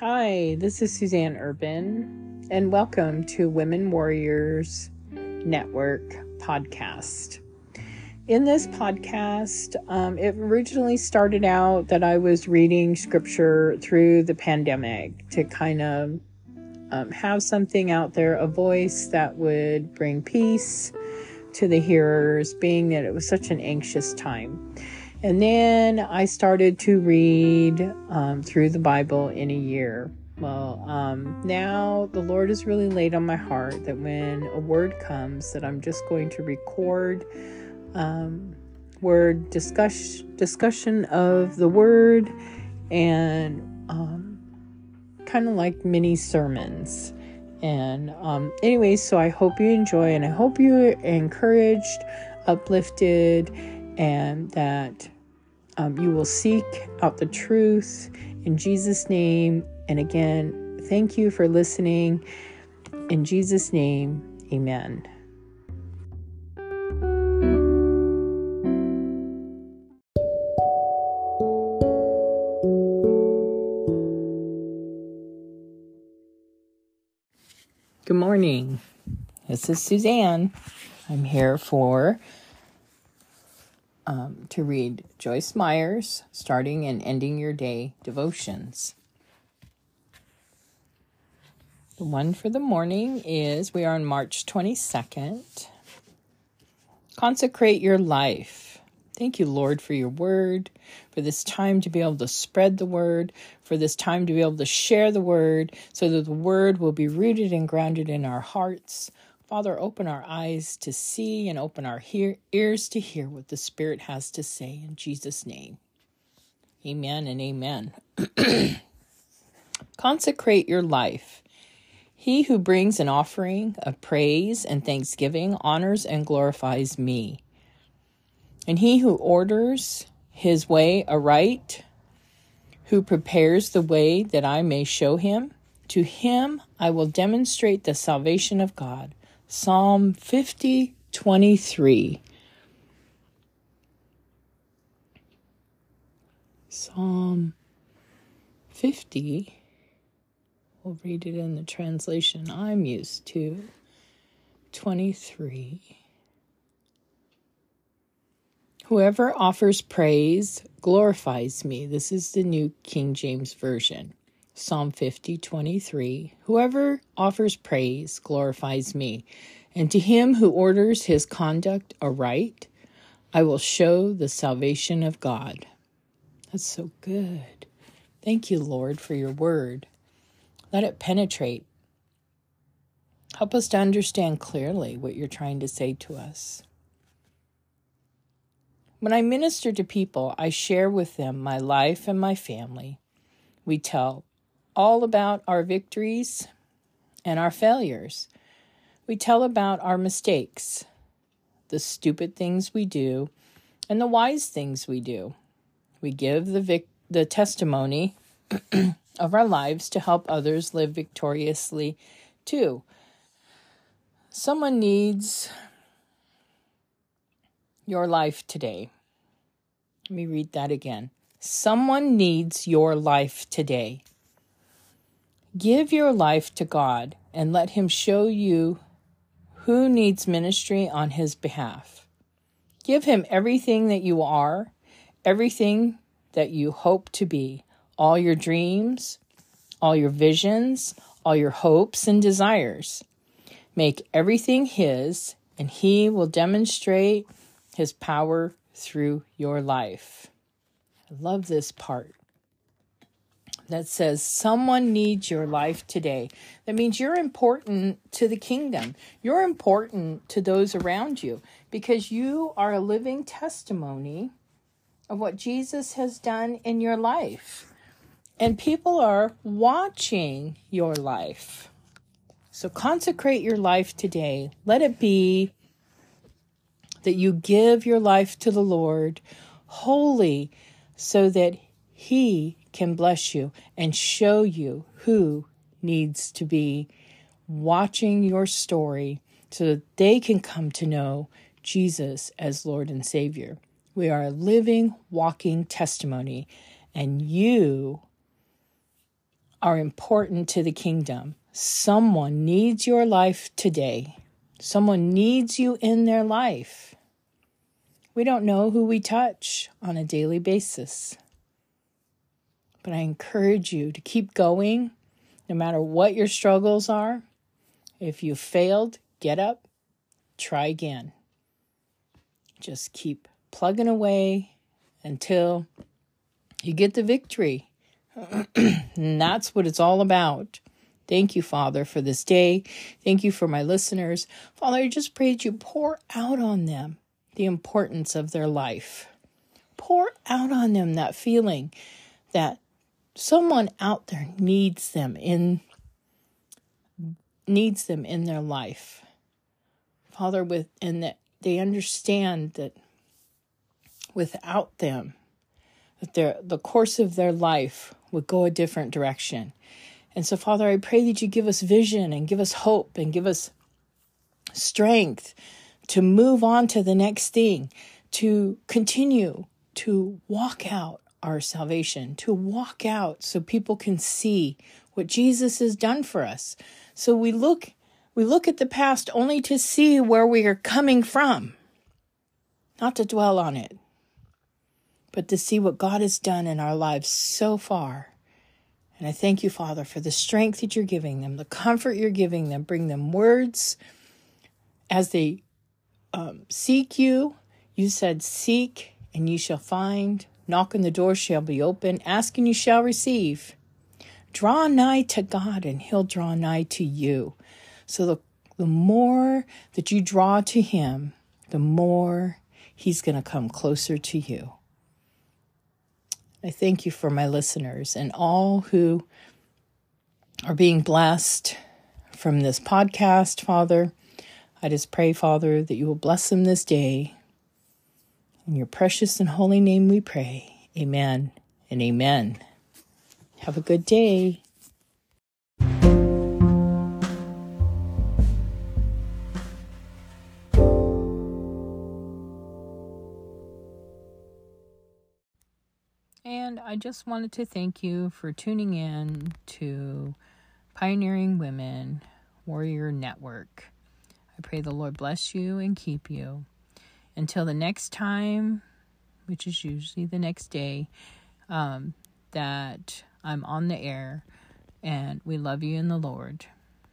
Hi, this is Suzanne Urban, and welcome to Women Warriors Network podcast. In this podcast, um, it originally started out that I was reading scripture through the pandemic to kind of um, have something out there, a voice that would bring peace to the hearers, being that it was such an anxious time. And then I started to read um, through the Bible in a year. Well, um, now the Lord has really laid on my heart that when a word comes, that I'm just going to record um, word discuss discussion of the word and um, kind of like mini sermons. And um, anyway, so I hope you enjoy and I hope you're encouraged, uplifted, and that um, you will seek out the truth in Jesus' name. And again, thank you for listening. In Jesus' name, amen. Good morning. This is Suzanne. I'm here for um, to read Joyce Meyer's Starting and Ending Your Day devotions. The one for the morning is we are on March 22nd. Consecrate your life. Thank you, Lord, for your word, for this time to be able to spread the word, for this time to be able to share the word, so that the word will be rooted and grounded in our hearts, Father, open our eyes to see and open our hear- ears to hear what the Spirit has to say in Jesus' name. Amen and amen. Consecrate your life. He who brings an offering of praise and thanksgiving honors and glorifies me. And he who orders his way aright, who prepares the way that I may show him, to him I will demonstrate the salvation of God. Psalm 50 23. Psalm 50. We'll read it in the translation I'm used to. 23. Whoever offers praise glorifies me. This is the New King James Version. Psalm 50, 23. Whoever offers praise glorifies me, and to him who orders his conduct aright, I will show the salvation of God. That's so good. Thank you, Lord, for your word. Let it penetrate. Help us to understand clearly what you're trying to say to us. When I minister to people, I share with them my life and my family. We tell all about our victories and our failures. We tell about our mistakes, the stupid things we do, and the wise things we do. We give the vic- the testimony of our lives to help others live victoriously too. Someone needs your life today. Let me read that again. Someone needs your life today. Give your life to God and let Him show you who needs ministry on His behalf. Give Him everything that you are, everything that you hope to be, all your dreams, all your visions, all your hopes and desires. Make everything His, and He will demonstrate His power through your life. I love this part that says someone needs your life today. That means you're important to the kingdom. You're important to those around you because you are a living testimony of what Jesus has done in your life. And people are watching your life. So consecrate your life today. Let it be that you give your life to the Lord wholly so that He can bless you and show you who needs to be watching your story so that they can come to know Jesus as Lord and Savior. We are a living, walking testimony, and you are important to the kingdom. Someone needs your life today. Someone needs you in their life. We don't know who we touch on a daily basis. But I encourage you to keep going no matter what your struggles are. If you failed, get up, try again. Just keep plugging away until you get the victory. and that's what it's all about. Thank you, Father, for this day. Thank you for my listeners. Father, I just pray that you pour out on them the importance of their life. Pour out on them that feeling that someone out there needs them in needs them in their life. Father, with and that they understand that without them, that their the course of their life would go a different direction. And so, Father, I pray that you give us vision and give us hope and give us strength to move on to the next thing, to continue to walk out our salvation, to walk out so people can see what Jesus has done for us. So we look we look at the past only to see where we are coming from, not to dwell on it, but to see what God has done in our lives so far. And I thank you, Father, for the strength that you're giving them, the comfort you're giving them. Bring them words as they um, seek you. You said, Seek and you shall find, knock and the door shall be open, ask and you shall receive. Draw nigh to God and He'll draw nigh to you. So the, the more that you draw to Him, the more He's going to come closer to you. I thank you for my listeners and all who are being blessed from this podcast, Father. I just pray, Father, that you will bless them this day. In your precious and holy name we pray. Amen and amen. Have a good day. And I just wanted to thank you for tuning in to Pioneering Women Warrior Network. I pray the Lord bless you and keep you. Until the next time, which is usually the next day, um, that I'm on the air. And we love you in the Lord.